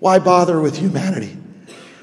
Why bother with humanity?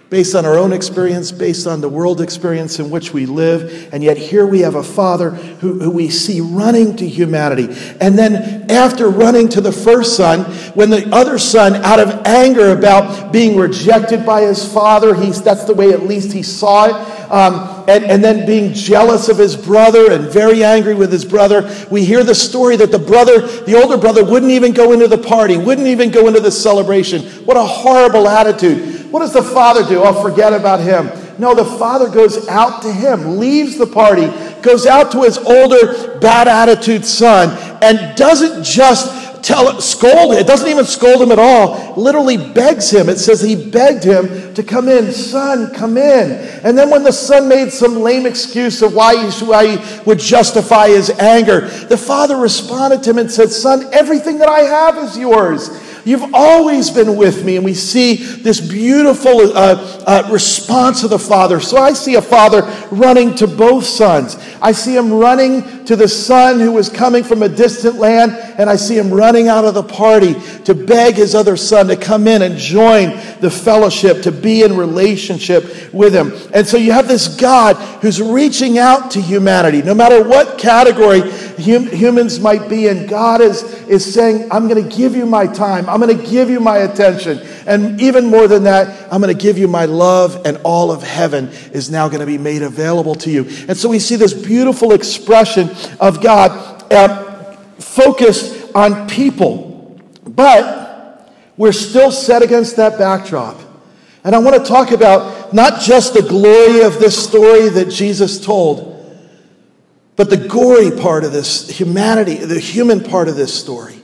based on our own experience, based on the world experience in which we live. And yet, here we have a father who, who, we see running to humanity. And then, after running to the first son, when the other son, out of anger about being rejected by his father, he's, that's the way at least he saw it. Um, and, and then being jealous of his brother and very angry with his brother, we hear the story that the brother, the older brother, wouldn't even go into the party, wouldn't even go into the celebration. What a horrible attitude. What does the father do? Oh, forget about him. No, the father goes out to him, leaves the party, goes out to his older, bad attitude son, and doesn't just tell scold. It doesn't even scold him at all. Literally begs him. It says he begged him to come in. Son, come in. And then when the son made some lame excuse of why he, why he would justify his anger, the father responded to him and said, Son, everything that I have is yours. You've always been with me. And we see this beautiful uh, uh, response of the Father. So I see a father running to both sons. I see him running to the son who was coming from a distant land, and I see him running out of the party to beg his other son to come in and join the fellowship, to be in relationship with him. And so you have this God who's reaching out to humanity, no matter what category hum- humans might be in. God is, is saying, I'm going to give you my time. I'm going to give you my attention. And even more than that, I'm going to give you my love, and all of heaven is now going to be made available to you. And so we see this beautiful expression of God uh, focused on people. But we're still set against that backdrop. And I want to talk about not just the glory of this story that Jesus told, but the gory part of this, humanity, the human part of this story.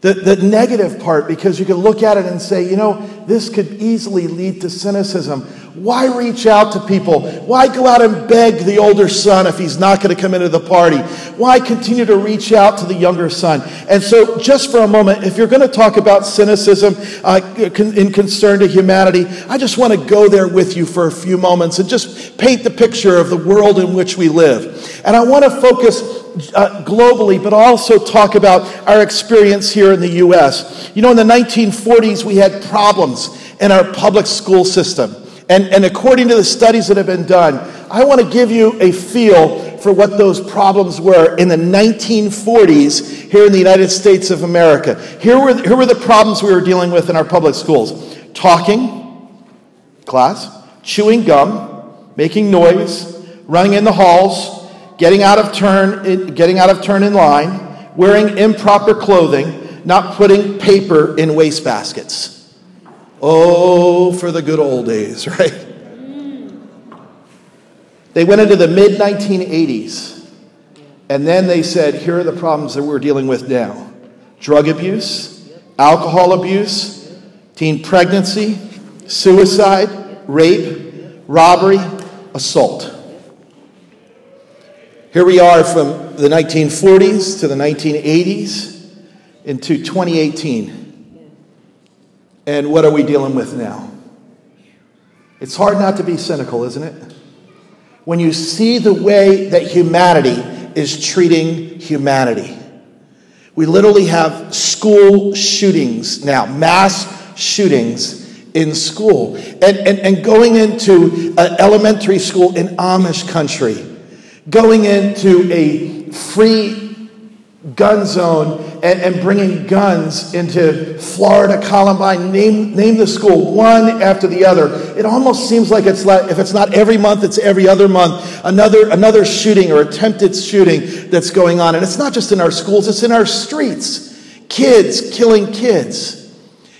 The, the negative part, because you can look at it and say, you know, this could easily lead to cynicism. Why reach out to people? Why go out and beg the older son if he's not going to come into the party? Why continue to reach out to the younger son? And so, just for a moment, if you're going to talk about cynicism uh, in concern to humanity, I just want to go there with you for a few moments and just paint the picture of the world in which we live. And I want to focus uh, globally, but also talk about our experience here in the U.S. You know, in the 1940s, we had problems in our public school system. And, and according to the studies that have been done, I want to give you a feel for what those problems were in the 1940s here in the United States of America. Here were, here were the problems we were dealing with in our public schools talking, class, chewing gum, making noise, running in the halls, getting out of turn, getting out of turn in line, wearing improper clothing, not putting paper in wastebaskets. Oh, for the good old days, right? They went into the mid 1980s, and then they said, here are the problems that we're dealing with now drug abuse, alcohol abuse, teen pregnancy, suicide, rape, robbery, assault. Here we are from the 1940s to the 1980s into 2018. And what are we dealing with now? It's hard not to be cynical, isn't it? When you see the way that humanity is treating humanity. We literally have school shootings now, mass shootings in school. And, and, and going into an elementary school in Amish country going into a free gun zone and, and, bringing guns into Florida, Columbine, name, name the school one after the other. It almost seems like it's like, if it's not every month, it's every other month, another, another shooting or attempted shooting that's going on. And it's not just in our schools, it's in our streets. Kids killing kids.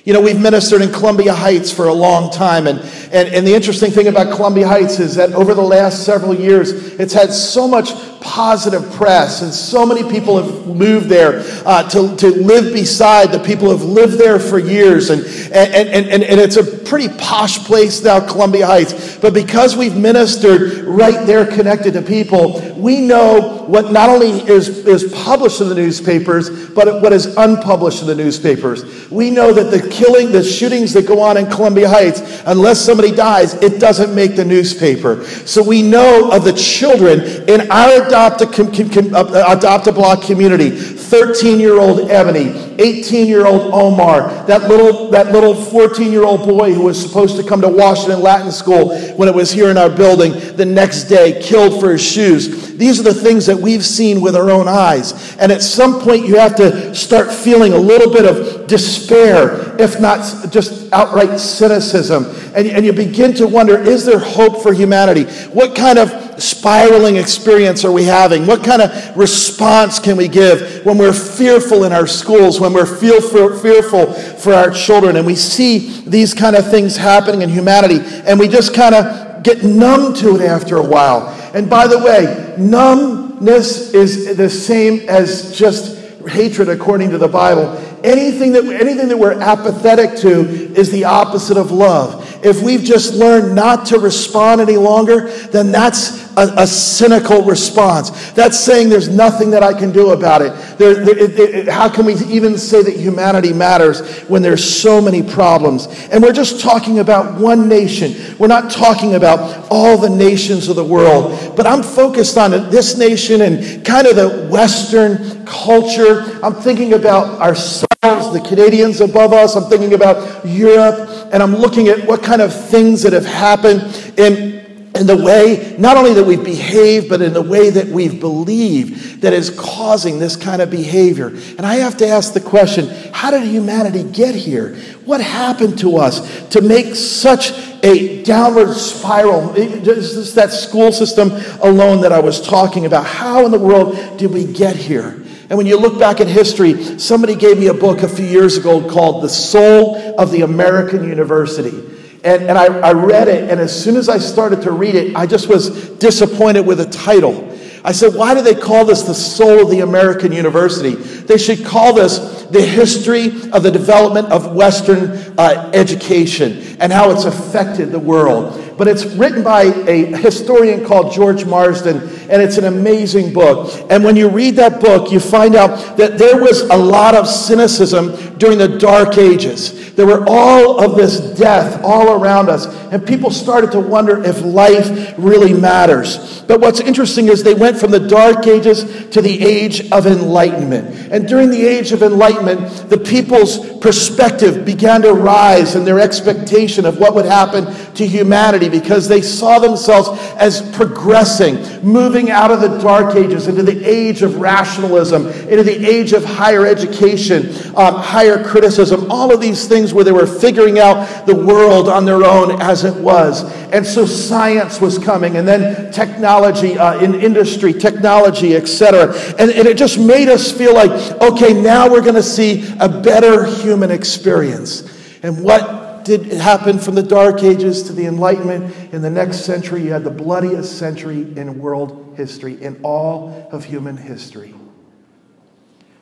You know, we've ministered in Columbia Heights for a long time, and, and, and the interesting thing about Columbia Heights is that over the last several years, it's had so much positive press, and so many people have moved there uh, to, to live beside the people who have lived there for years. And, and, and, and, and it's a pretty posh place now, Columbia Heights. But because we've ministered right there connected to people, we know what not only is, is published in the newspapers, but what is unpublished in the newspapers. We know that the killing, the shootings that go on in Columbia Heights, unless somebody dies, it doesn't make the newspaper. So we know of the children in our adopt a, com, com, uh, adopt a block community. 13 year old Ebony, 18 year old Omar, that little, that little 14 year old boy who was supposed to come to Washington Latin School when it was here in our building the next day, killed for his shoes. These are the things that we've seen with our own eyes. And at some point, you have to start feeling a little bit of despair, if not just outright cynicism. And, and you begin to wonder is there hope for humanity? What kind of spiraling experience are we having? What kind of response can we give when we're fearful in our schools, when we're feel fearful for our children, and we see these kind of things happening in humanity, and we just kind of get numb to it after a while? And by the way, numbness is the same as just hatred according to the Bible. Anything that, anything that we're apathetic to is the opposite of love. If we've just learned not to respond any longer, then that's a, a cynical response. That's saying there's nothing that I can do about it. There, there, it, it. How can we even say that humanity matters when there's so many problems? And we're just talking about one nation. We're not talking about all the nations of the world. But I'm focused on this nation and kind of the Western culture. I'm thinking about ourselves, the Canadians above us. I'm thinking about Europe. And I'm looking at what kind of things that have happened in in the way, not only that we've behaved, but in the way that we've believed that is causing this kind of behavior. And I have to ask the question how did humanity get here? What happened to us to make such a downward spiral? Just that school system alone that I was talking about. How in the world did we get here? And when you look back at history, somebody gave me a book a few years ago called The Soul of the American University. And, and I, I read it, and as soon as I started to read it, I just was disappointed with the title. I said, why do they call this the soul of the American university? They should call this the history of the development of Western uh, education and how it's affected the world. But it's written by a historian called George Marsden, and it's an amazing book. And when you read that book, you find out that there was a lot of cynicism during the Dark Ages. There were all of this death all around us, and people started to wonder if life really matters. But what's interesting is they went from the Dark Ages to the Age of Enlightenment. And during the Age of Enlightenment, the people's perspective began to rise and their expectation of what would happen to humanity because they saw themselves as progressing, moving out of the Dark Ages into the age of rationalism, into the age of higher education, um, higher criticism, all of these things where they were figuring out the world on their own as it was. And so science was coming, and then technology uh, in industry, technology, etc. And, and it just made us feel like, okay, now we're going to see a better human experience. And what did happen from the Dark Ages to the Enlightenment? In the next century, you had the bloodiest century in world history, in all of human history.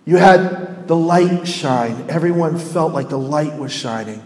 You had the light shine. Everyone felt like the light was shining.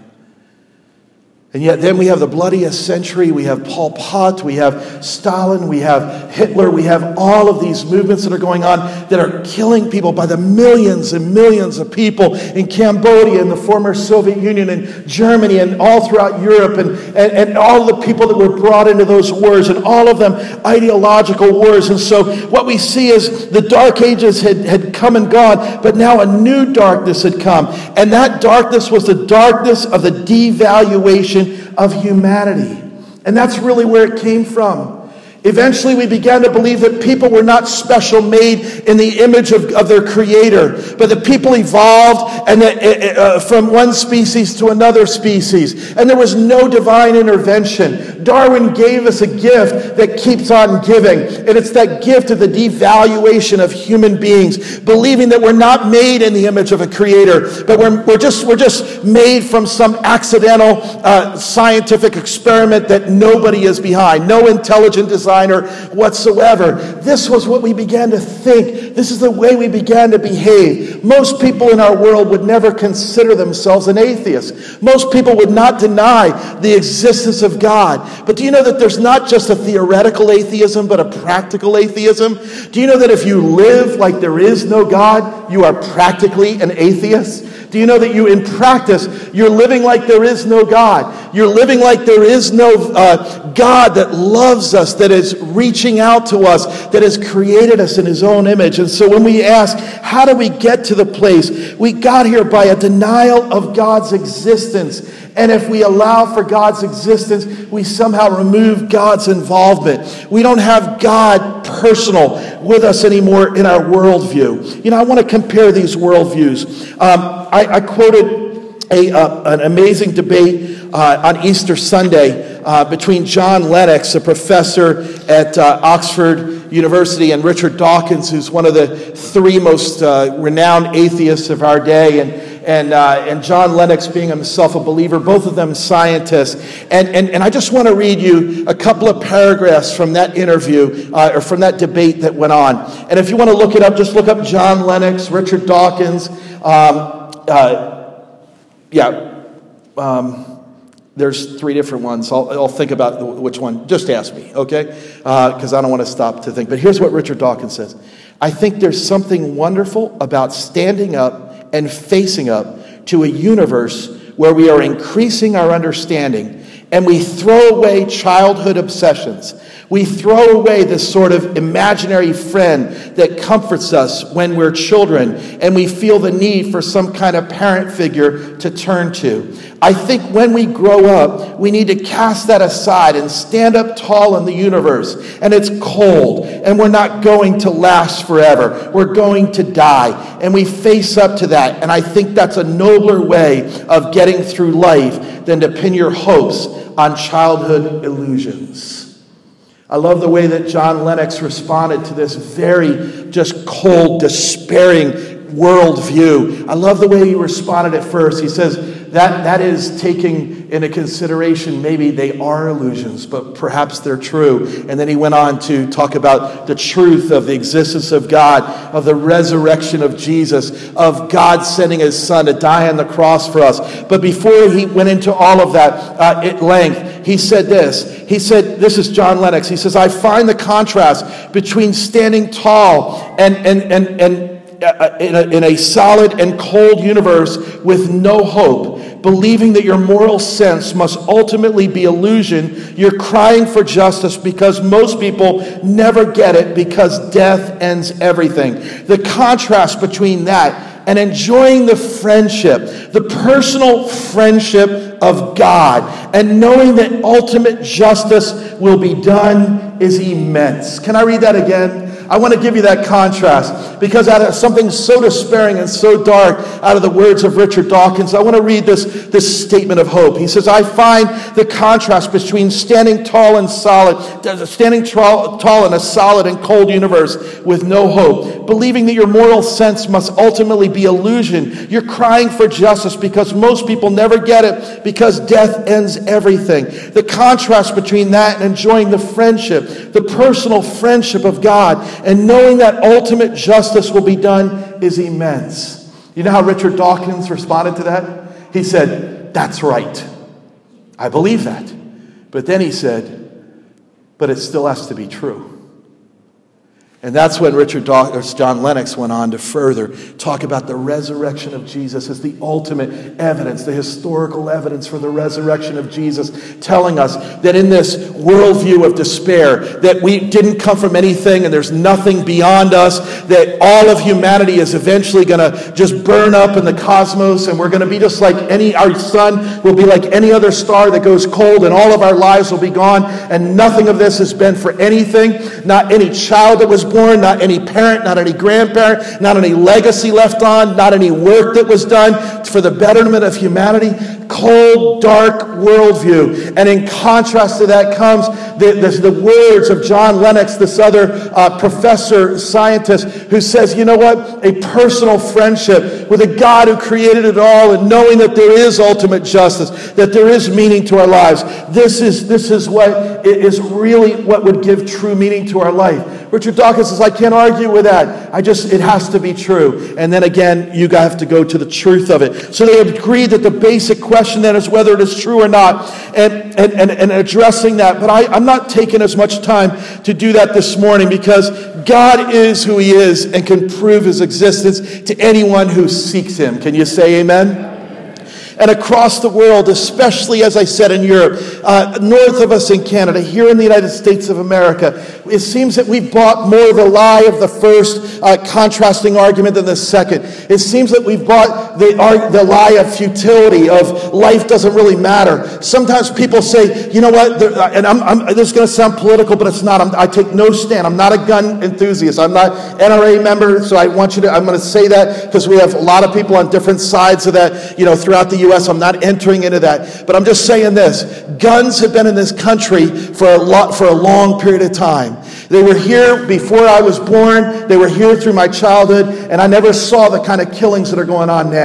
And yet, then we have the bloodiest century. We have Pol Pot, we have Stalin, we have Hitler, we have all of these movements that are going on that are killing people by the millions and millions of people in Cambodia and the former Soviet Union and Germany and all throughout Europe and, and, and all the people that were brought into those wars and all of them ideological wars. And so, what we see is the dark ages had, had come and gone, but now a new darkness had come. And that darkness was the darkness of the devaluation of humanity. And that's really where it came from. Eventually, we began to believe that people were not special made in the image of, of their creator, but that people evolved and that, uh, uh, from one species to another species. And there was no divine intervention. Darwin gave us a gift that keeps on giving, and it's that gift of the devaluation of human beings, believing that we're not made in the image of a creator, but we're, we're, just, we're just made from some accidental uh, scientific experiment that nobody is behind, no intelligent design designer whatsoever. This was what we began to think. This is the way we began to behave. Most people in our world would never consider themselves an atheist. Most people would not deny the existence of God. But do you know that there's not just a theoretical atheism, but a practical atheism? Do you know that if you live like there is no God, you are practically an atheist? Do you know that you, in practice, you're living like there is no God? You're living like there is no uh, God that loves us, that is reaching out to us, that has created us in His own image. And so when we ask, how do we get to the place? We got here by a denial of God's existence. And if we allow for God's existence, we somehow remove God's involvement. We don't have God personal with us anymore in our worldview. You know, I want to compare these worldviews. Um, I, I, quoted a, uh, an amazing debate uh, on Easter Sunday uh, between John Lennox, a professor at uh, Oxford University, and Richard Dawkins, who's one of the three most uh, renowned atheists of our day. And and, uh, and John Lennox being himself a believer, both of them scientists. And, and, and I just want to read you a couple of paragraphs from that interview uh, or from that debate that went on. And if you want to look it up, just look up John Lennox, Richard Dawkins. Um, uh, yeah. Um, there's three different ones. I'll, I'll, think about which one. Just ask me, okay? Because uh, I don't want to stop to think. But here's what Richard Dawkins says I think there's something wonderful about standing up and facing up to a universe where we are increasing our understanding and we throw away childhood obsessions. We throw away this sort of imaginary friend that comforts us when we're children and we feel the need for some kind of parent figure to turn to. I think when we grow up, we need to cast that aside and stand up tall in the universe. And it's cold, and we're not going to last forever. We're going to die. And we face up to that. And I think that's a nobler way of getting through life than to pin your hopes on childhood illusions. I love the way that John Lennox responded to this very just cold, despairing worldview. I love the way he responded at first. He says, that, that is taking into consideration maybe they are illusions, but perhaps they're true. And then he went on to talk about the truth of the existence of God, of the resurrection of Jesus, of God sending his son to die on the cross for us. But before he went into all of that uh, at length, he said this. He said, This is John Lennox. He says, I find the contrast between standing tall and, and, and, and in a, in a solid and cold universe with no hope, believing that your moral sense must ultimately be illusion, you're crying for justice because most people never get it because death ends everything. The contrast between that and enjoying the friendship, the personal friendship of God, and knowing that ultimate justice will be done is immense. Can I read that again? I want to give you that contrast because out of something so despairing and so dark, out of the words of Richard Dawkins, I want to read this, this statement of hope. He says, I find the contrast between standing tall and solid, uh, standing tall, tall in a solid and cold universe with no hope, believing that your moral sense must ultimately be illusion. You're crying for justice because most people never get it because death ends everything. The contrast between that and enjoying the friendship, the personal friendship of God and knowing that ultimate justice will be done is immense. You know how Richard Dawkins responded to that? He said, That's right. I believe that. But then he said, But it still has to be true. And that's when Richard John Lennox went on to further talk about the resurrection of Jesus as the ultimate evidence, the historical evidence for the resurrection of Jesus, telling us that in this worldview of despair, that we didn't come from anything and there's nothing beyond us, that all of humanity is eventually going to just burn up in the cosmos and we're going to be just like any, our sun will be like any other star that goes cold and all of our lives will be gone and nothing of this has been for anything, not any child that was born, not any parent, not any grandparent, not any legacy left on, not any work that was done for the betterment of humanity. Cold, dark worldview. And in contrast to that comes the, the, the words of John Lennox, this other uh, professor, scientist, who says, you know what? A personal friendship with a God who created it all and knowing that there is ultimate justice, that there is meaning to our lives. This is, this is what is really what would give true meaning to our life Richard Dawkins says, I can't argue with that. I just, it has to be true. And then again, you have to go to the truth of it. So they agreed that the basic question then is whether it is true or not, and, and, and, and addressing that. But I, I'm not taking as much time to do that this morning because God is who He is and can prove His existence to anyone who seeks Him. Can you say amen? And across the world, especially as I said in Europe, uh, north of us in Canada, here in the United States of America, it seems that we've bought more the lie of the first uh, contrasting argument than the second. It seems that we've bought the, the lie of futility, of life doesn't really matter. Sometimes people say, you know what, uh, and I'm, I'm, this is going to sound political, but it's not. I'm, i take no stand. I'm not a gun enthusiast. I'm not NRA member, so I want you to, I'm going to say that because we have a lot of people on different sides of that, you know, throughout the U.S. I'm not entering into that. But I'm just saying this guns have been in this country for a, lot, for a long period of time. They were here before I was born, they were here through my childhood, and I never saw the kind of killings that are going on now.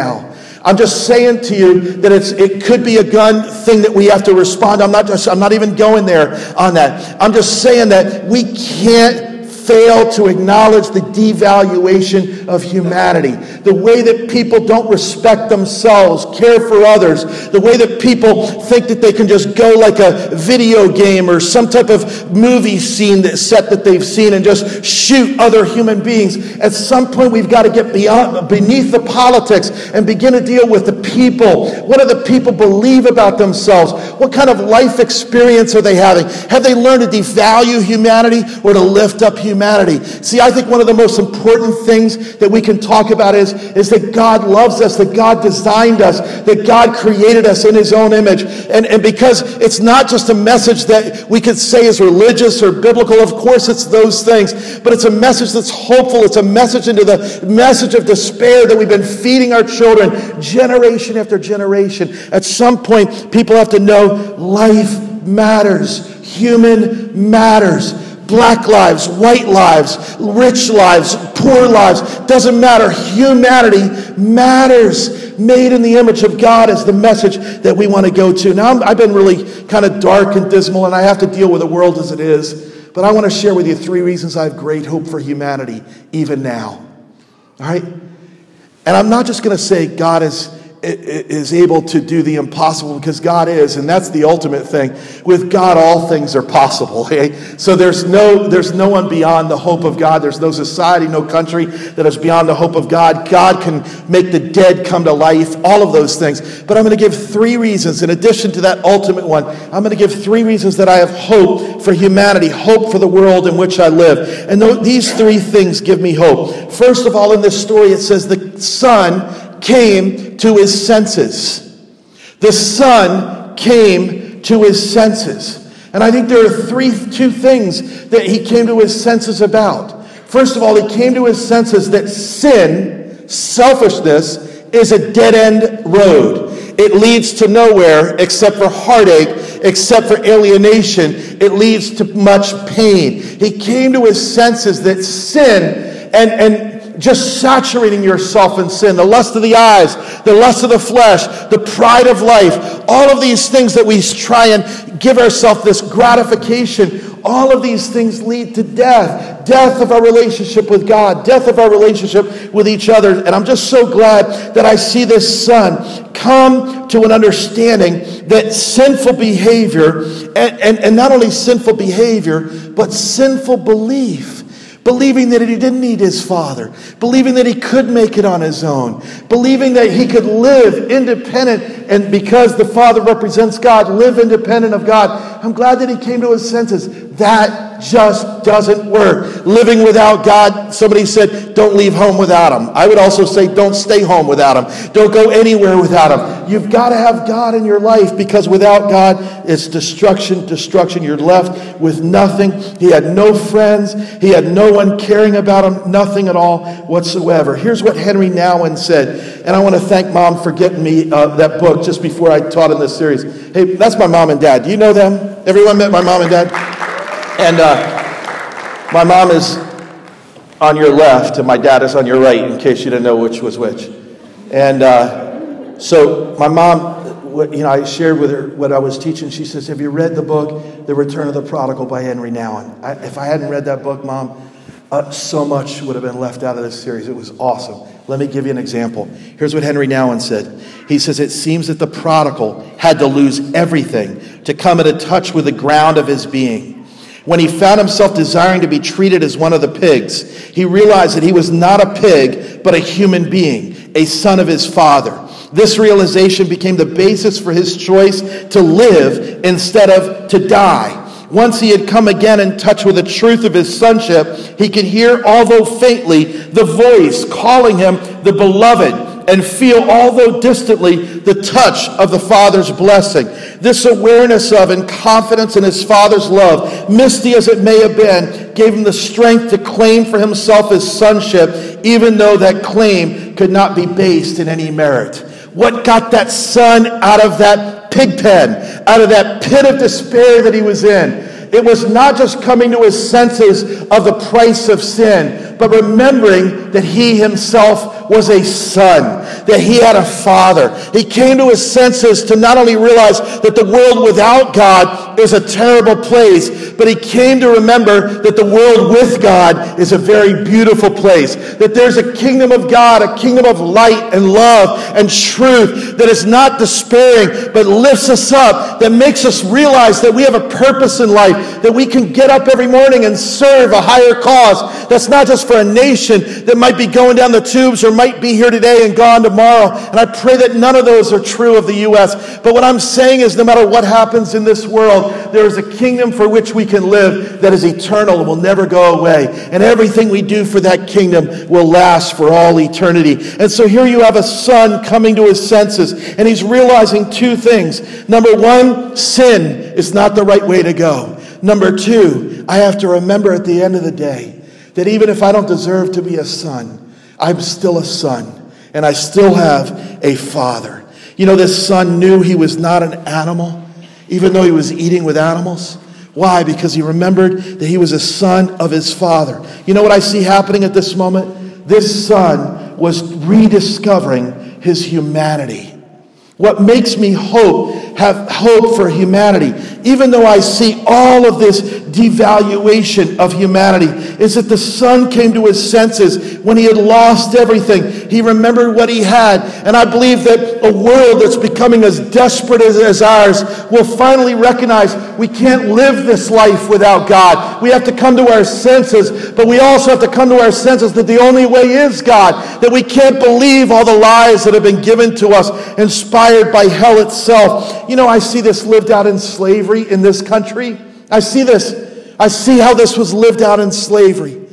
I'm just saying to you that it's, it could be a gun thing that we have to respond. I'm not just, I'm not even going there on that. I'm just saying that we can't fail to acknowledge the devaluation of humanity, the way that people don't respect themselves, care for others, the way that people think that they can just go like a video game or some type of movie scene that set that they've seen and just shoot other human beings. At some point, we've got to get beyond beneath the politics and begin to deal with the people. What do the people believe about themselves? What kind of life experience are they having? Have they learned to devalue humanity or to lift up humanity? Humanity. See, I think one of the most important things that we can talk about is, is that God loves us, that God designed us, that God created us in his own image. And, and because it's not just a message that we could say is religious or biblical, of course it's those things, but it's a message that's hopeful. It's a message into the message of despair that we've been feeding our children generation after generation. At some point, people have to know life matters. Human matters black lives, white lives, rich lives, poor lives, doesn't matter. Humanity matters. Made in the image of God is the message that we want to go to. Now, i have been really kind of dark and dismal, and I have to deal with the world as it is. But I want to share with you three reasons I have great hope for humanity, even now. All right? And I'm not just going to say God is is able to do the impossible because God is, and that's the ultimate thing. With God, all things are possible. So there's no, there's no one beyond the hope of God. There's no society, no country that is beyond the hope of God. God can make the dead come to life, all of those things. But I'm going to give three reasons, in addition to that ultimate one, I'm going to give three reasons that I have hope for humanity, hope for the world in which I live. And these three things give me hope. First of all, in this story, it says the Son came to his senses. The son came to his senses. And I think there are three, two things that he came to his senses about. First of all, he came to his senses that sin, selfishness, is a dead end road. It leads to nowhere except for heartache, except for alienation. It leads to much pain. He came to his senses that sin and, and just saturating yourself in sin, the lust of the eyes, the lust of the flesh, the pride of life, all of these things that we try and give ourselves this gratification, all of these things lead to death. Death of our relationship with God, death of our relationship with each other. And I'm just so glad that I see this son come to an understanding that sinful behavior, and, and, and not only sinful behavior, but sinful belief believing that he didn't need his father, believing that he could make it on his own, believing that he could live independent, and because the father represents God, live independent of God. I'm glad that he came to his senses. That just doesn't work. Living without God, somebody said, don't leave home without him. I would also say, don't stay home without him. Don't go anywhere without him. You've got to have God in your life because without God, it's destruction, destruction. You're left with nothing. He had no friends. He had no one caring about him, nothing at all whatsoever. Here's what Henry Nouwen said, and I want to thank mom for getting me uh, that book just before I taught in this series. Hey, that's my mom and dad. Do you know them? Everyone met my mom and dad? And uh, my mom is on your left, and my dad is on your right, in case you didn't know which was which. And uh, so my mom, you know, I shared with her what I was teaching. She says, "Have you read the book, The Return of the Prodigal by Henry Nouwen?" I, if I hadn't read that book, Mom, Uh, so much would have been left out of this series. It was awesome. Let me give you an example. Here's what Henry Nouwen said. He says, It seems that the prodigal had to lose everything to come into touch with the ground of his being. When he found himself desiring to be treated as one of the pigs, he realized that he was not a pig, but a human being, a son of his father. This realization became the basis for his choice to live instead of to die. Once he had come again in touch with the truth of his sonship, he could hear, although faintly, the voice calling him the beloved and feel, although distantly, the touch of the Father's blessing. This awareness of and confidence in his Father's love, misty as it may have been, gave him the strength to claim for himself his sonship, even though that claim could not be based in any merit. What got that son out of that pig pen, out of that pit of despair that he was in? It was not just coming to his senses of the price of sin, but remembering that he himself was a son, that he had a father. He came to his senses to not only realize that the world without God is a terrible place, but he came to remember that the world with God is a very beautiful place. That there's a kingdom of God, a kingdom of light and love and truth that is not despairing, but lifts us up, that makes us realize that we have a purpose in life, that we can get up every morning and serve a higher cause. That's not just for a nation that might be going down the tubes or might be here today and gone tomorrow. And I pray that none of those are true of the U.S. But what I'm saying is no matter what happens in this world, there is a kingdom for which we can live that is eternal and will never go away. And everything we do for that kingdom will last for all eternity. And so here you have a son coming to his senses, and he's realizing two things. Number one, sin is not the right way to go. Number two, I have to remember at the end of the day that even if I don't deserve to be a son, I'm still a son and I still have a father. You know, this son knew he was not an animal, even though he was eating with animals. Why? Because he remembered that he was a son of his father. You know what I see happening at this moment? This son was rediscovering his humanity. What makes me hope, have hope for humanity, even though I see all of this devaluation of humanity, is that the son came to his senses when he had lost everything. He remembered what he had. And I believe that a world that's becoming as desperate as, as ours will finally recognize we can't live this life without God. We have to come to our senses, but we also have to come to our senses that the only way is God, that we can't believe all the lies that have been given to us, by hell itself. You know, I see this lived out in slavery in this country. I see this. I see how this was lived out in slavery.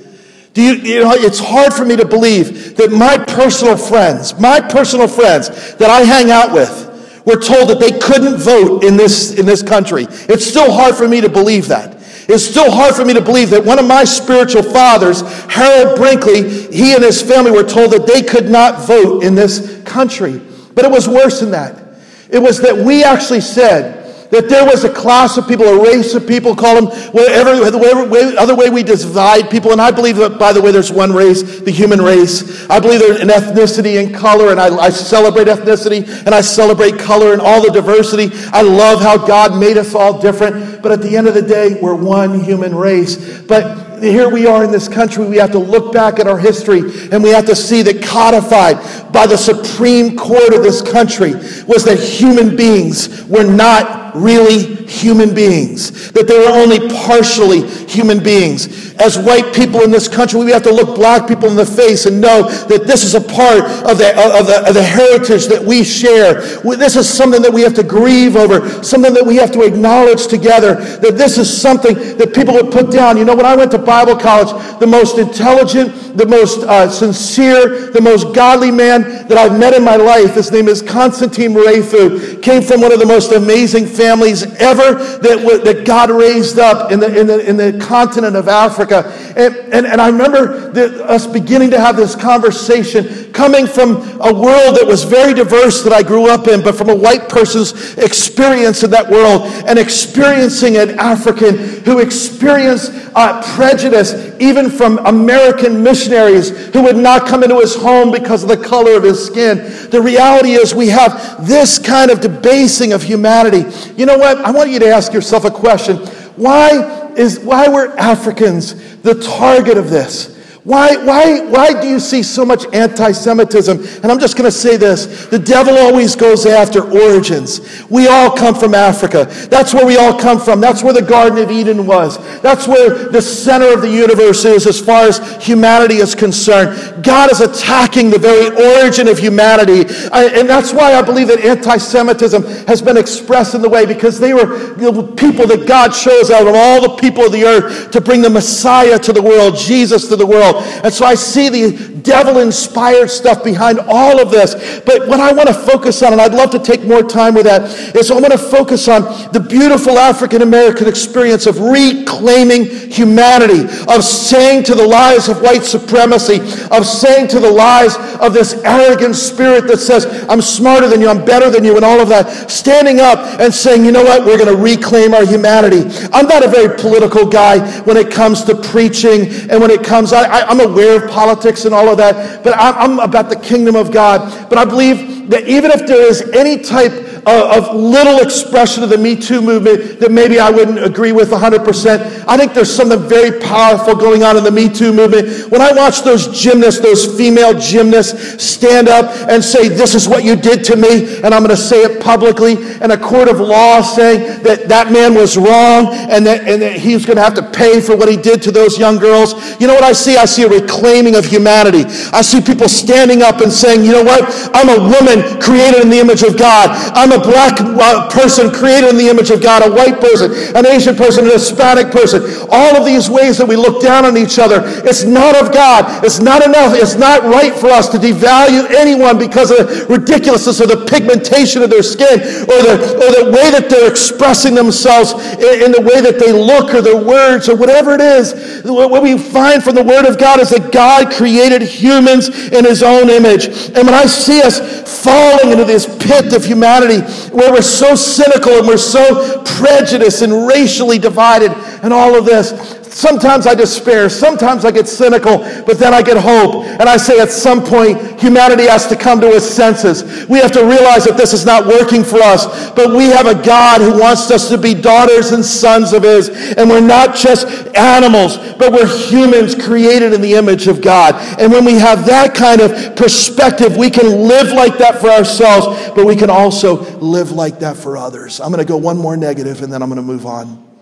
Do you, you know, it's hard for me to believe that my personal friends, my personal friends that I hang out with, were told that they couldn't vote in this, in this country. It's still hard for me to believe that. It's still hard for me to believe that one of my spiritual fathers, Harold Brinkley, he and his family were told that they could not vote in this country. But it was worse than that. It was that we actually said, that there was a class of people, a race of people, call them whatever, the way, other way we divide people. And I believe that, by the way, there's one race, the human race. I believe there's an ethnicity and color, and I, I celebrate ethnicity and I celebrate color and all the diversity. I love how God made us all different. But at the end of the day, we're one human race. But here we are in this country, we have to look back at our history and we have to see that codified by the Supreme Court of this country was that human beings were not really human beings, that they were only partially human beings. As white people in this country, we have to look black people in the face and know that this is a part of the, of the, of the heritage that we share. This is something that we have to grieve over, something that we have to acknowledge together, that this is something that people would put down. You know, when I went to Bible college, the most intelligent, the most uh, sincere, the most godly man that I've met in my life, his name is Constantine Mourefu, came from one of the most amazing families families ever that, that God raised up in the, in, the, in the continent of Africa. And, and, and I remember the, us beginning to have this conversation coming from a world that was very diverse that I grew up in, but from a white person's experience in that world and experiencing an African who experienced uh, prejudice even from American missionaries who would not come into his home because of the color of his skin. The reality is we have this kind of debasing of humanity. You know what? I want you to ask yourself a question. Why is why were Africans the target of this? Why, why, why do you see so much anti Semitism? And I'm just going to say this the devil always goes after origins. We all come from Africa. That's where we all come from. That's where the Garden of Eden was. That's where the center of the universe is as far as humanity is concerned. God is attacking the very origin of humanity. and that's why I believe that anti Semitism has been expressed in the way because they were the people that God chose out of all the people of the earth to bring the Messiah to the world, Jesus to the world. And so I see the devil inspired stuff behind all of this. But what I want to focus on, and I'd love to take more time with that, is I want to focus on the beautiful African American experience of reclaiming humanity, of saying to the lies of white supremacy, of saying to the lies of this arrogant spirit that says, I'm smarter than you, I'm better than you, and all of that, standing up and saying, you know what, we're going to reclaim our humanity. I'm not a very political guy when it comes to preaching and when it comes, I, I I'm aware of politics and all of that, but I'm, I'm about the kingdom of God. But I believe that even if there is any type of little expression of the Me Too movement that maybe I wouldn't agree with 100%. I think there's something very powerful going on in the Me Too movement. When I watch those gymnasts, those female gymnasts stand up and say, This is what you did to me, and I'm going to say it publicly, and a court of law saying that that man was wrong and that, and that he's going to have to pay for what he did to those young girls. You know what I see? I see a reclaiming of humanity. I see people standing up and saying, You know what? I'm a woman created in the image of God. I'm a black uh, person created in the image of God, a white person, an Asian person, an Hispanic person. All of these ways that we look down on each other, it's not of God. It's not enough. It's not right for us to devalue anyone because of the ridiculousness of the pigmentation of their skin or the, or the way that they're expressing themselves in, in the way that they look or their words or whatever it is. What we find from the Word of God is that God created humans in His own image. And when I see us falling into this pit of humanity where we're so cynical and we're so prejudiced and racially divided and all of this. Sometimes I despair. Sometimes I get cynical, but then I get hope. And I say at some point, humanity has to come to its senses. We have to realize that this is not working for us, but we have a God who wants us to be daughters and sons of His. And we're not just animals, but we're humans created in the image of God. And when we have that kind of perspective, we can live like that for ourselves, but we can also live like that for others. I'm going to go one more negative and then I'm going to move on.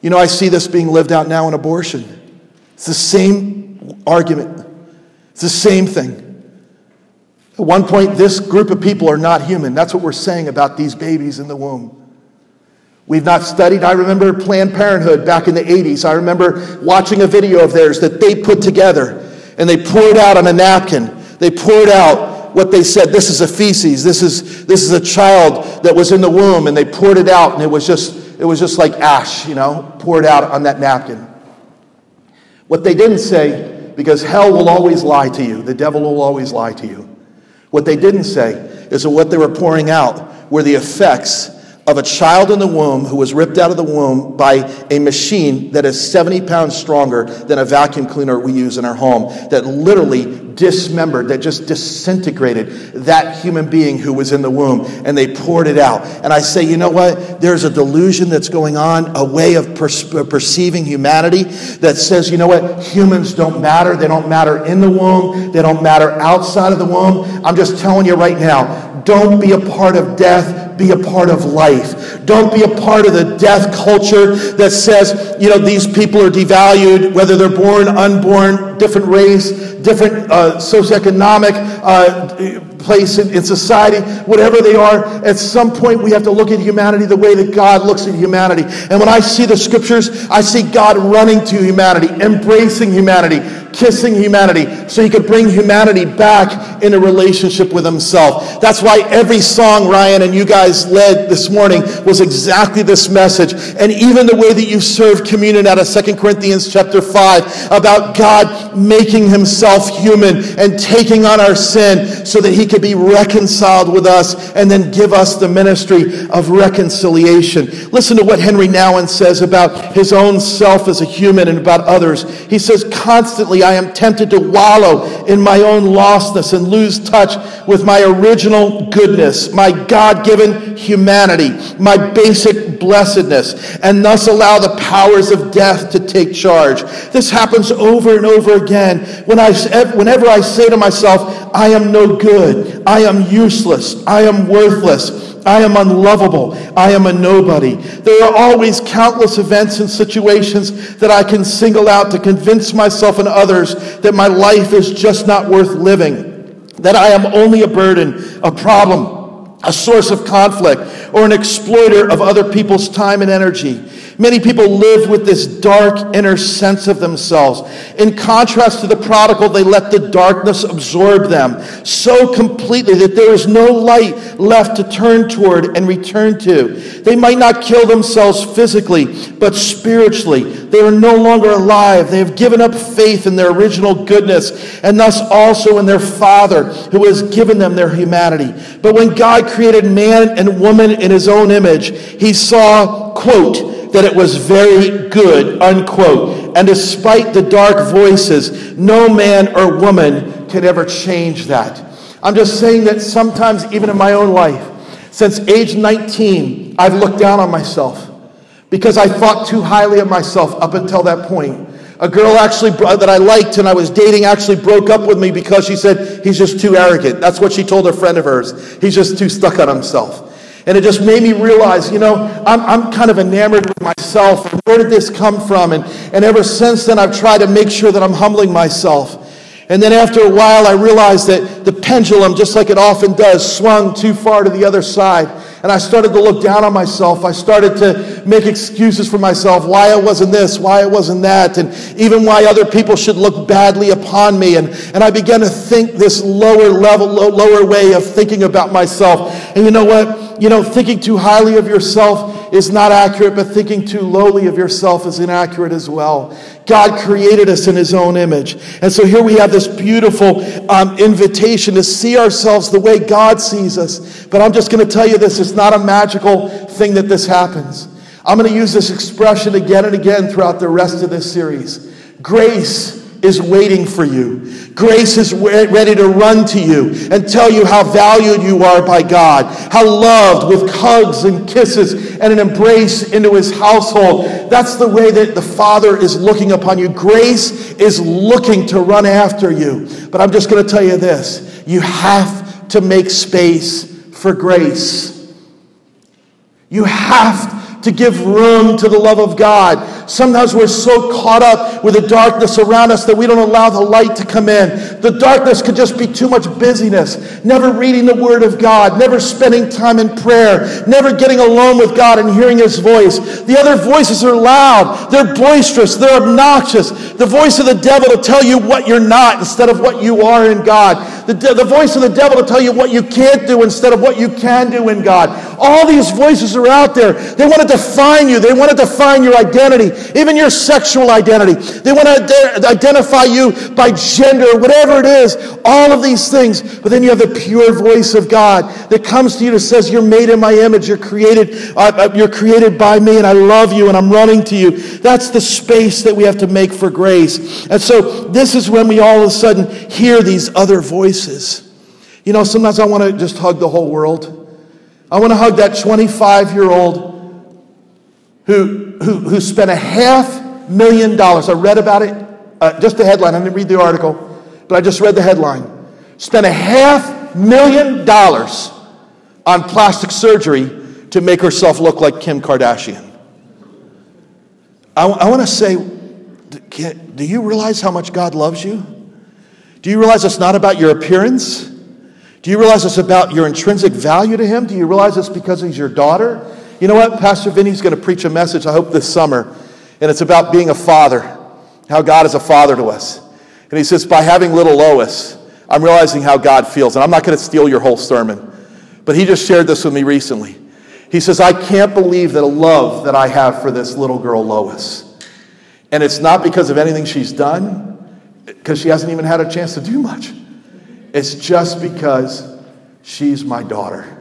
You know, I see this being lived out now in abortion. It's the same argument, it's the same thing. At one point, this group of people are not human. That's what we're saying about these babies in the womb. We've not studied. I remember Planned Parenthood back in the 80s. I remember watching a video of theirs that they put together and they poured out on a napkin. They poured out what they said this is a feces, this is, this is a child that was in the womb, and they poured it out, and it was just it was just like ash, you know, poured out on that napkin. What they didn't say, because hell will always lie to you, the devil will always lie to you. What they didn't say is that what they were pouring out were the effects of a child in the womb who was ripped out of the womb by a machine that is 70 pounds stronger than a vacuum cleaner we use in our home, that literally dismembered, that just disintegrated that human being who was in the womb, and they poured it out. And I say, you know what? There's a delusion that's going on, a way of per- uh, perceiving humanity that says, you know what? Humans don't matter. They don't matter in the womb, they don't matter outside of the womb. I'm just telling you right now, don't be a part of death, be a part of life. Don't be a part of the death culture that says, you know, these people are devalued, whether they're born, unborn, different race, different uh, socioeconomic uh, place in, in society, whatever they are, at some point we have to look at humanity the way that God looks at humanity. And when I see the scriptures, I see God running to humanity, embracing humanity, kissing humanity, so he could bring humanity back in a relationship with himself. That's why every song Ryan and you guys led this morning was exactly this message. And even the way that you served communion out of Second Corinthians chapter 5 about God making himself human and taking on our sin so that he could be reconciled with us and then give us the ministry of reconciliation. Listen to what Henry Nouwen says about his own self as a human and about others. He says, constantly I am tempted to wallow in my own lostness and lose touch with my original goodness, my God given humanity, my basic blessedness, and thus allow the powers of death to take charge. This happens over and over again when I, whenever I say to myself, I am no good, I am useless, I am worthless. I am unlovable. I am a nobody. There are always countless events and situations that I can single out to convince myself and others that my life is just not worth living, that I am only a burden, a problem, a source of conflict, or an exploiter of other people's time and energy. Many people live with this dark inner sense of themselves. In contrast to the prodigal, they let the darkness absorb them so completely that there is no light left to turn toward and return to. They might not kill themselves physically, but spiritually. They are no longer alive. They have given up faith in their original goodness and thus also in their Father who has given them their humanity. But when God created man and woman in his own image, he saw, quote, that it was very good, unquote. And despite the dark voices, no man or woman could ever change that. I'm just saying that sometimes, even in my own life, since age 19, I've looked down on myself because I thought too highly of myself up until that point. A girl actually that I liked and I was dating actually broke up with me because she said he's just too arrogant. That's what she told a friend of hers. He's just too stuck on himself. And it just made me realize, you know, I'm, I'm kind of enamored with myself. Where did this come from? And, and ever since then, I've tried to make sure that I'm humbling myself. And then after a while, I realized that the pendulum, just like it often does, swung too far to the other side. And I started to look down on myself. I started to make excuses for myself why I wasn't this, why I wasn't that, and even why other people should look badly upon me. And, and I began to think this lower level, lower way of thinking about myself. And you know what? You know, thinking too highly of yourself is not accurate, but thinking too lowly of yourself is inaccurate as well. God created us in His own image. And so here we have this beautiful um, invitation to see ourselves the way God sees us. But I'm just going to tell you this it's not a magical thing that this happens. I'm going to use this expression again and again throughout the rest of this series. Grace is waiting for you. Grace is ready to run to you and tell you how valued you are by God, how loved with hugs and kisses and an embrace into his household. That's the way that the Father is looking upon you. Grace is looking to run after you. But I'm just going to tell you this you have to make space for grace. You have to give room to the love of God. Sometimes we're so caught up with the darkness around us that we don't allow the light to come in. The darkness could just be too much busyness, never reading the Word of God, never spending time in prayer, never getting alone with God and hearing His voice. The other voices are loud, they're boisterous, they're obnoxious. The voice of the devil to tell you what you're not instead of what you are in God. The, the voice of the devil to tell you what you can't do instead of what you can do in God. All these voices are out there. They want to define you. They want to define your identity, even your sexual identity. They want to identify you by gender, whatever it is, all of these things. But then you have the pure voice of God that comes to you and says, You're made in my image. You're created, uh, uh, you're created by me, and I love you, and I'm running to you. That's the space that we have to make for grace. And so this is when we all of a sudden hear these other voices. You know, sometimes I want to just hug the whole world. I want to hug that 25 year old who, who, who spent a half million dollars. I read about it, uh, just the headline. I didn't read the article, but I just read the headline. Spent a half million dollars on plastic surgery to make herself look like Kim Kardashian. I, I want to say, do you realize how much God loves you? Do you realize it's not about your appearance? Do you realize it's about your intrinsic value to Him? Do you realize it's because He's your daughter? You know what? Pastor Vinny's going to preach a message, I hope, this summer, and it's about being a father, how God is a father to us. And he says, by having little Lois, I'm realizing how God feels. And I'm not going to steal your whole sermon, but he just shared this with me recently. He says, I can't believe that love that I have for this little girl, Lois. And it's not because of anything she's done, because she hasn't even had a chance to do much. It's just because she's my daughter.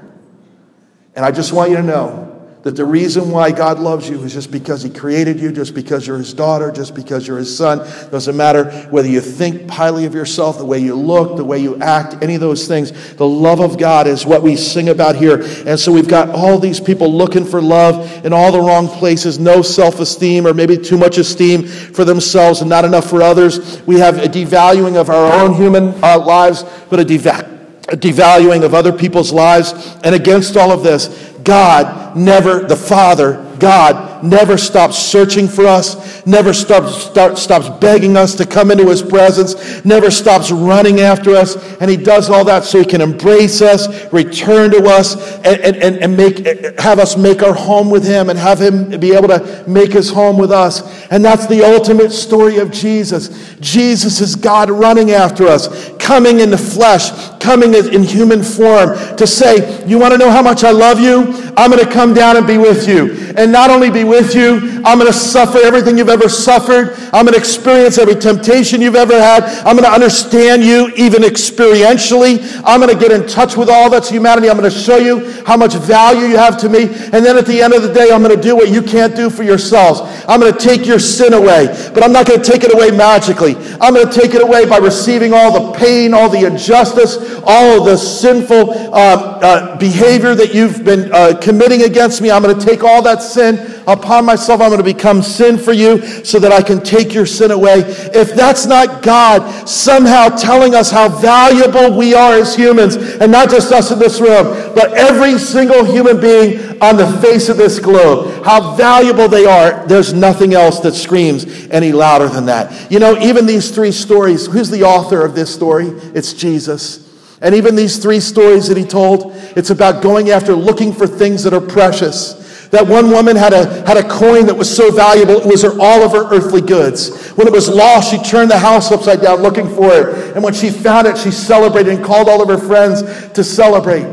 And I just want you to know that the reason why God loves you is just because He created you, just because you're His daughter, just because you're His son. Doesn't matter whether you think highly of yourself, the way you look, the way you act, any of those things. The love of God is what we sing about here. And so we've got all these people looking for love in all the wrong places, no self esteem or maybe too much esteem for themselves and not enough for others. We have a devaluing of our own human uh, lives, but a devaluing a devaluing of other people's lives. And against all of this, God never, the Father, God never stops searching for us, never stops, start, stops begging us to come into His presence, never stops running after us. And He does all that so He can embrace us, return to us, and, and, and make, have us make our home with Him and have Him be able to make His home with us. And that's the ultimate story of Jesus. Jesus is God running after us, coming in the flesh, coming in human form to say, You want to know how much I love you? I'm going to come down and be with you. And not only be with you, I'm going to suffer everything you've ever suffered. I'm going to experience every temptation you've ever had. I'm going to understand you even experientially. I'm going to get in touch with all that's humanity. I'm going to show you how much value you have to me. And then at the end of the day, I'm going to do what you can't do for yourselves. I'm going to take your sin away, but I'm not going to take it away magically. I'm going to take it away by receiving all the pain, all the injustice, all of the sinful uh, uh, behavior that you've been uh, committing against me. I'm going to take all that sin upon myself. I'm going to become sin for you so that I can take your sin away. If that's not God somehow telling us how valuable we are as humans, and not just us in this room, but every single human being on the face of this globe, how valuable they are, there's nothing else that screams any louder than that. You know, even these three stories, who's the author of this story? It's Jesus. And even these three stories that he told, it's about going after looking for things that are precious. That one woman had a, had a coin that was so valuable, it was her, all of her earthly goods. When it was lost, she turned the house upside down looking for it. And when she found it, she celebrated and called all of her friends to celebrate.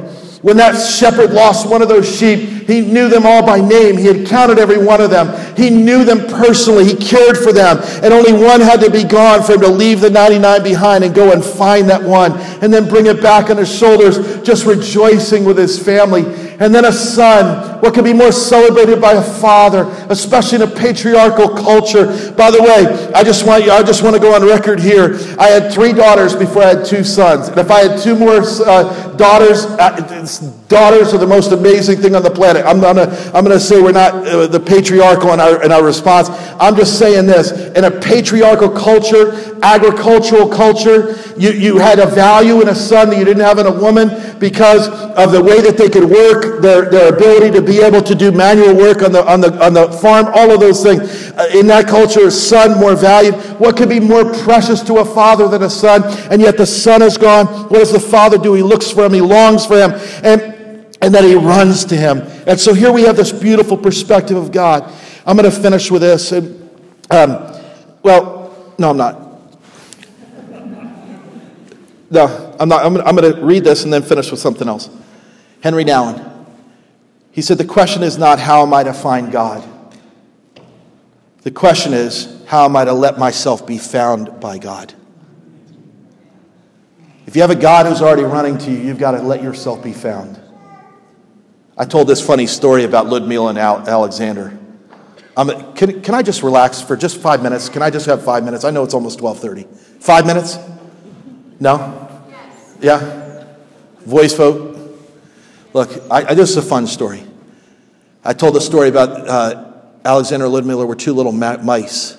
When that shepherd lost one of those sheep, he knew them all by name. He had counted every one of them. He knew them personally. He cared for them. And only one had to be gone for him to leave the 99 behind and go and find that one and then bring it back on his shoulders, just rejoicing with his family. And then a son. What could be more celebrated by a father, especially in a patriarchal culture? By the way, I just want you, I just want to go on record here. I had three daughters before I had two sons. And if I had two more uh, daughters, uh, daughters are the most amazing thing on the planet. I'm gonna, I'm gonna say we're not uh, the patriarchal in our, in our response. I'm just saying this. In a patriarchal culture, agricultural culture, you, you had a value in a son that you didn't have in a woman because of the way that they could work, their, their ability to be able to do manual work on the, on the, on the farm, all of those things. Uh, in that culture, son more valued. What could be more precious to a father than a son? And yet the son is gone. What does the father do? He looks for him, he longs for him, and, and then he runs to him. And so here we have this beautiful perspective of God. I'm going to finish with this. Um, well, no, I'm not. No, I'm not. I'm, I'm going to read this and then finish with something else. Henri Nouwen. He said, The question is not how am I to find God? The question is, how am I to let myself be found by God? If you have a God who's already running to you, you've got to let yourself be found. I told this funny story about Ludmila and Alexander. Um, can, can I just relax for just five minutes? Can I just have five minutes? I know it's almost 1230. Five minutes? No? Yes. Yeah? Voice vote? Look, I, I, this is a fun story. I told a story about uh, Alexander and Ludmila were two little mice,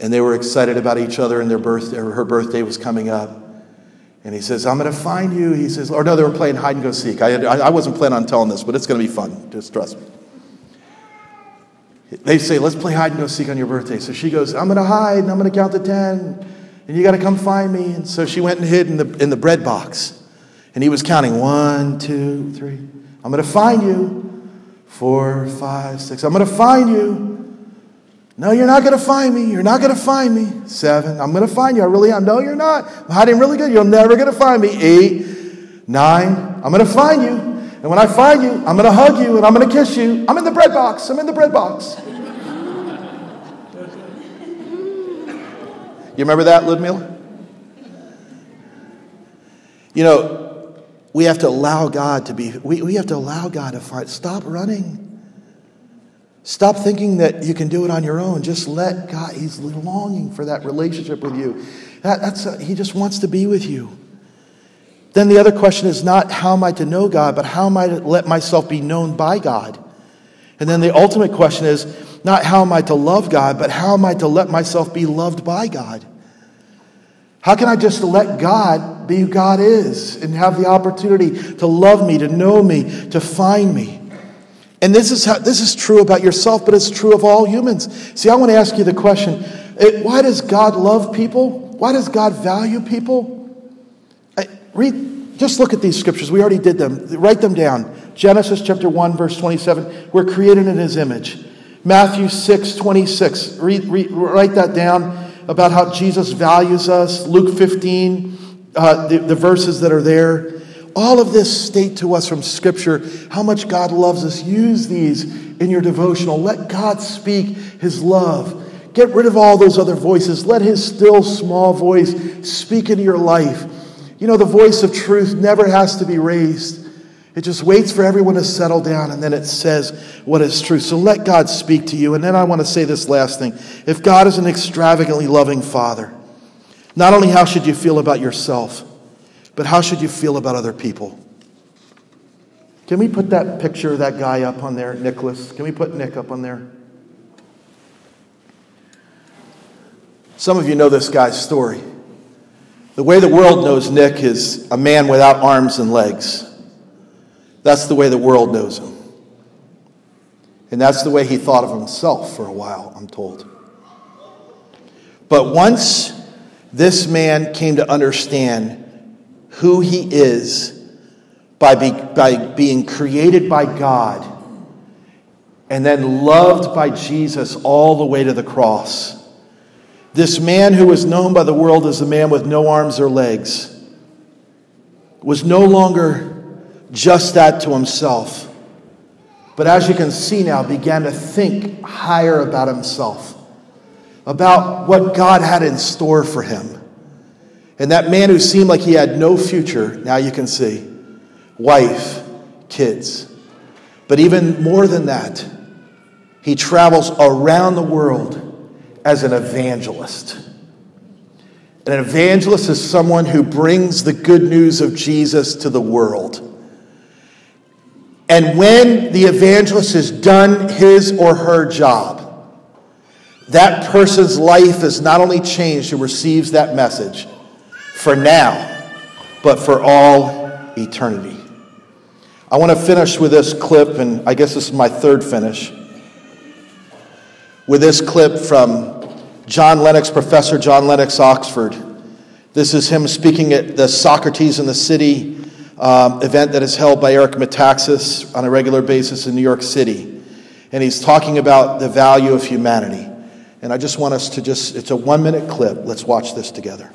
and they were excited about each other, and their birthday, her birthday was coming up. And he says, I'm going to find you. He says, or no, they were playing hide and go seek. I, I wasn't planning on telling this, but it's going to be fun. Just trust me. They say, let's play hide and go seek on your birthday. So she goes, I'm going to hide and I'm going to count to 10 and you got to come find me. And so she went and hid in the, in the bread box. And he was counting one, two, three. I'm going to find you. Four, five, six. I'm going to find you. No, you're not going to find me. You're not going to find me. Seven. I'm going to find you. I really am. No, you're not. I'm hiding really good. You're never going to find me. Eight, nine. I'm going to find you. And when I find you, I'm going to hug you and I'm going to kiss you. I'm in the bread box. I'm in the bread box. You remember that, Ludmila? You know, we have to allow God to be, we, we have to allow God to find, stop running. Stop thinking that you can do it on your own. Just let God, He's longing for that relationship with you. That, that's a, he just wants to be with you. Then the other question is not how am I to know God, but how am I to let myself be known by God? And then the ultimate question is not how am I to love God, but how am I to let myself be loved by God? How can I just let God be who God is and have the opportunity to love me, to know me, to find me? And this is, how, this is true about yourself, but it's true of all humans. See, I want to ask you the question why does God love people? Why does God value people? I, read, just look at these scriptures. We already did them. Write them down. Genesis chapter 1, verse 27. We're created in his image. Matthew 6, 26. Read, read, write that down about how Jesus values us. Luke 15, uh, the, the verses that are there. All of this state to us from Scripture how much God loves us. Use these in your devotional. Let God speak His love. Get rid of all those other voices. Let His still small voice speak into your life. You know, the voice of truth never has to be raised. It just waits for everyone to settle down and then it says what is true. So let God speak to you. And then I want to say this last thing. If God is an extravagantly loving Father, not only how should you feel about yourself, but how should you feel about other people? Can we put that picture of that guy up on there, Nicholas? Can we put Nick up on there? Some of you know this guy's story. The way the world knows Nick is a man without arms and legs. That's the way the world knows him. And that's the way he thought of himself for a while, I'm told. But once this man came to understand who he is by, be, by being created by God and then loved by Jesus all the way to the cross. This man who was known by the world as a man with no arms or legs was no longer just that to himself, but as you can see now, began to think higher about himself, about what God had in store for him. And that man who seemed like he had no future, now you can see wife, kids. But even more than that, he travels around the world as an evangelist. An evangelist is someone who brings the good news of Jesus to the world. And when the evangelist has done his or her job, that person's life is not only changed who receives that message, for now, but for all eternity. I want to finish with this clip, and I guess this is my third finish. With this clip from John Lennox, Professor John Lennox, Oxford. This is him speaking at the Socrates in the City um, event that is held by Eric Metaxas on a regular basis in New York City. And he's talking about the value of humanity. And I just want us to just, it's a one minute clip. Let's watch this together.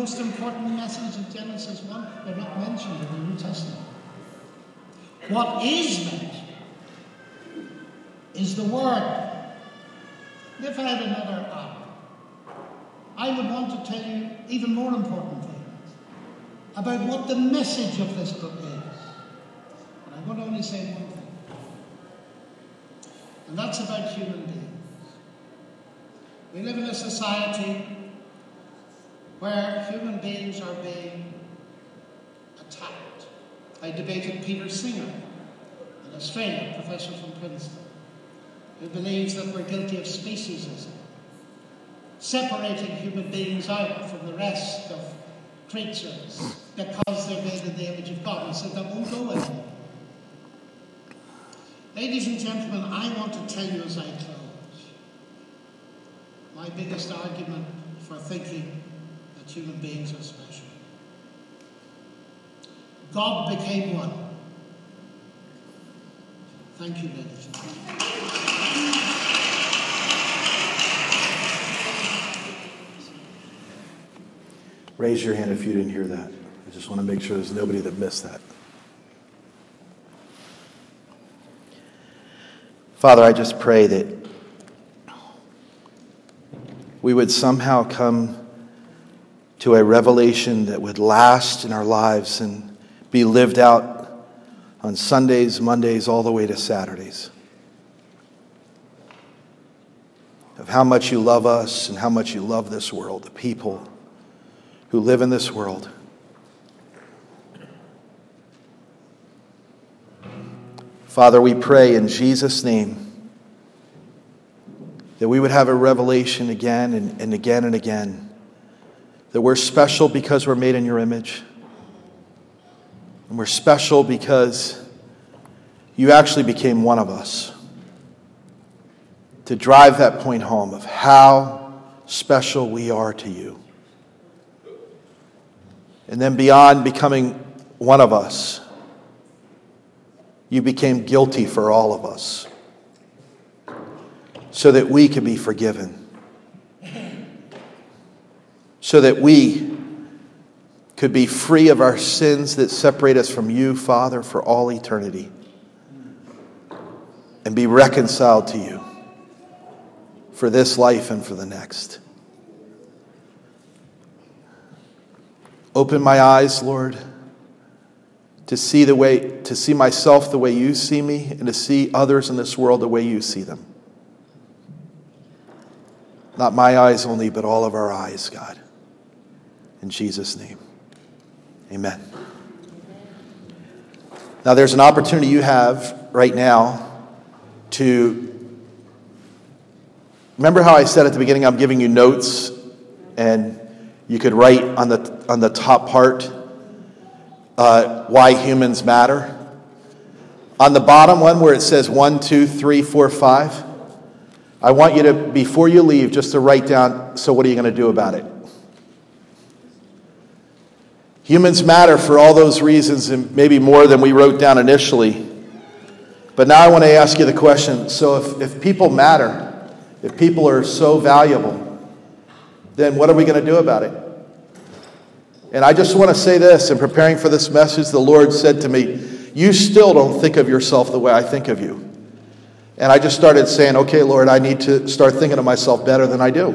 most important message in Genesis 1? They're not mentioned in the New Testament. What is mentioned is the Word. If I had another hour, I would want to tell you even more important things about what the message of this book is. But going to only say one thing, and that's about human beings. We live in a society where human beings are being. I debated Peter Singer, an Australian professor from Princeton, who believes that we're guilty of speciesism, separating human beings out from the rest of creatures because they're made in the image of God. He said that won't go anymore. Ladies and gentlemen, I want to tell you as I close my biggest argument for thinking that human beings are special. God became one. Thank you, ladies. Raise your hand if you didn't hear that. I just want to make sure there's nobody that missed that. Father, I just pray that we would somehow come to a revelation that would last in our lives and be lived out on Sundays, Mondays, all the way to Saturdays. Of how much you love us and how much you love this world, the people who live in this world. Father, we pray in Jesus' name that we would have a revelation again and, and again and again that we're special because we're made in your image. And we're special because you actually became one of us. To drive that point home of how special we are to you. And then beyond becoming one of us, you became guilty for all of us so that we could be forgiven, so that we could be free of our sins that separate us from you, Father, for all eternity, and be reconciled to you for this life and for the next. Open my eyes, Lord to see the way to see myself the way you see me and to see others in this world the way you see them. Not my eyes only but all of our eyes god. In jesus name amen now there's an opportunity you have right now to remember how i said at the beginning i'm giving you notes and you could write on the on the top part uh, why humans matter. On the bottom one where it says one, two, three, four, five, I want you to, before you leave, just to write down so, what are you going to do about it? Humans matter for all those reasons and maybe more than we wrote down initially. But now I want to ask you the question so, if, if people matter, if people are so valuable, then what are we going to do about it? And I just want to say this in preparing for this message, the Lord said to me, You still don't think of yourself the way I think of you. And I just started saying, Okay, Lord, I need to start thinking of myself better than I do.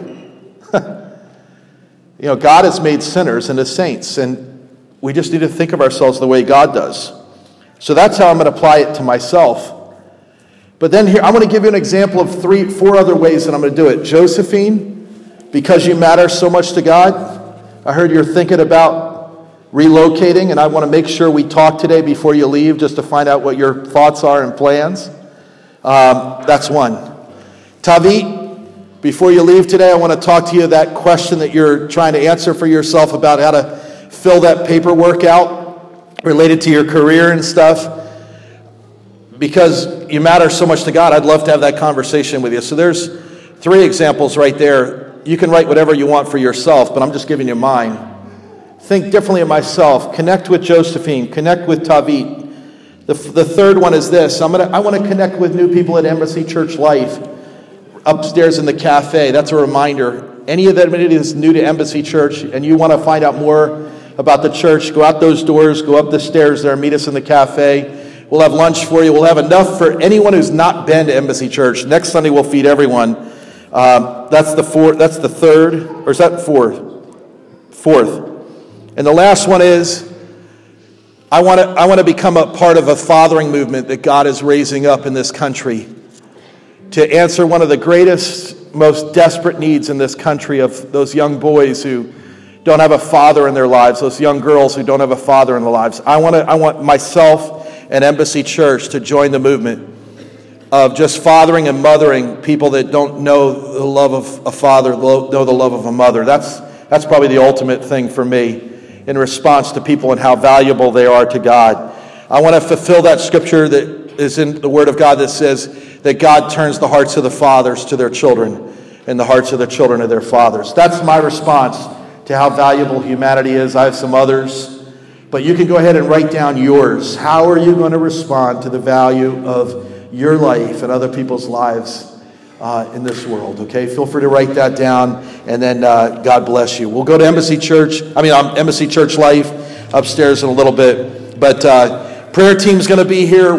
you know, God has made sinners into saints, and we just need to think of ourselves the way God does. So that's how I'm going to apply it to myself. But then here, I'm going to give you an example of three, four other ways that I'm going to do it. Josephine, because you matter so much to God, I heard you're thinking about relocating, and I want to make sure we talk today before you leave just to find out what your thoughts are and plans. Um, that's one. Tavit, before you leave today, I want to talk to you that question that you're trying to answer for yourself about how to fill that paperwork out related to your career and stuff. Because you matter so much to God, I'd love to have that conversation with you. So there's three examples right there you can write whatever you want for yourself, but I'm just giving you mine. Think differently of myself. Connect with Josephine. Connect with Tavit. The, the third one is this I'm gonna, I want to connect with new people at Embassy Church Life upstairs in the cafe. That's a reminder. Any of that is new to Embassy Church and you want to find out more about the church, go out those doors, go up the stairs there, meet us in the cafe. We'll have lunch for you. We'll have enough for anyone who's not been to Embassy Church. Next Sunday, we'll feed everyone. Um, that's the fourth. That's the third, or is that fourth? Fourth. And the last one is, I want to I want to become a part of a fathering movement that God is raising up in this country to answer one of the greatest, most desperate needs in this country of those young boys who don't have a father in their lives, those young girls who don't have a father in their lives. I want to I want myself and Embassy Church to join the movement of just fathering and mothering people that don't know the love of a father, know the love of a mother. That's, that's probably the ultimate thing for me in response to people and how valuable they are to God. I want to fulfill that scripture that is in the Word of God that says that God turns the hearts of the fathers to their children and the hearts of the children to their fathers. That's my response to how valuable humanity is. I have some others, but you can go ahead and write down yours. How are you going to respond to the value of your life and other people's lives uh, in this world. Okay, feel free to write that down, and then uh, God bless you. We'll go to Embassy Church. I mean, um, Embassy Church Life upstairs in a little bit, but uh, prayer team's going to be here.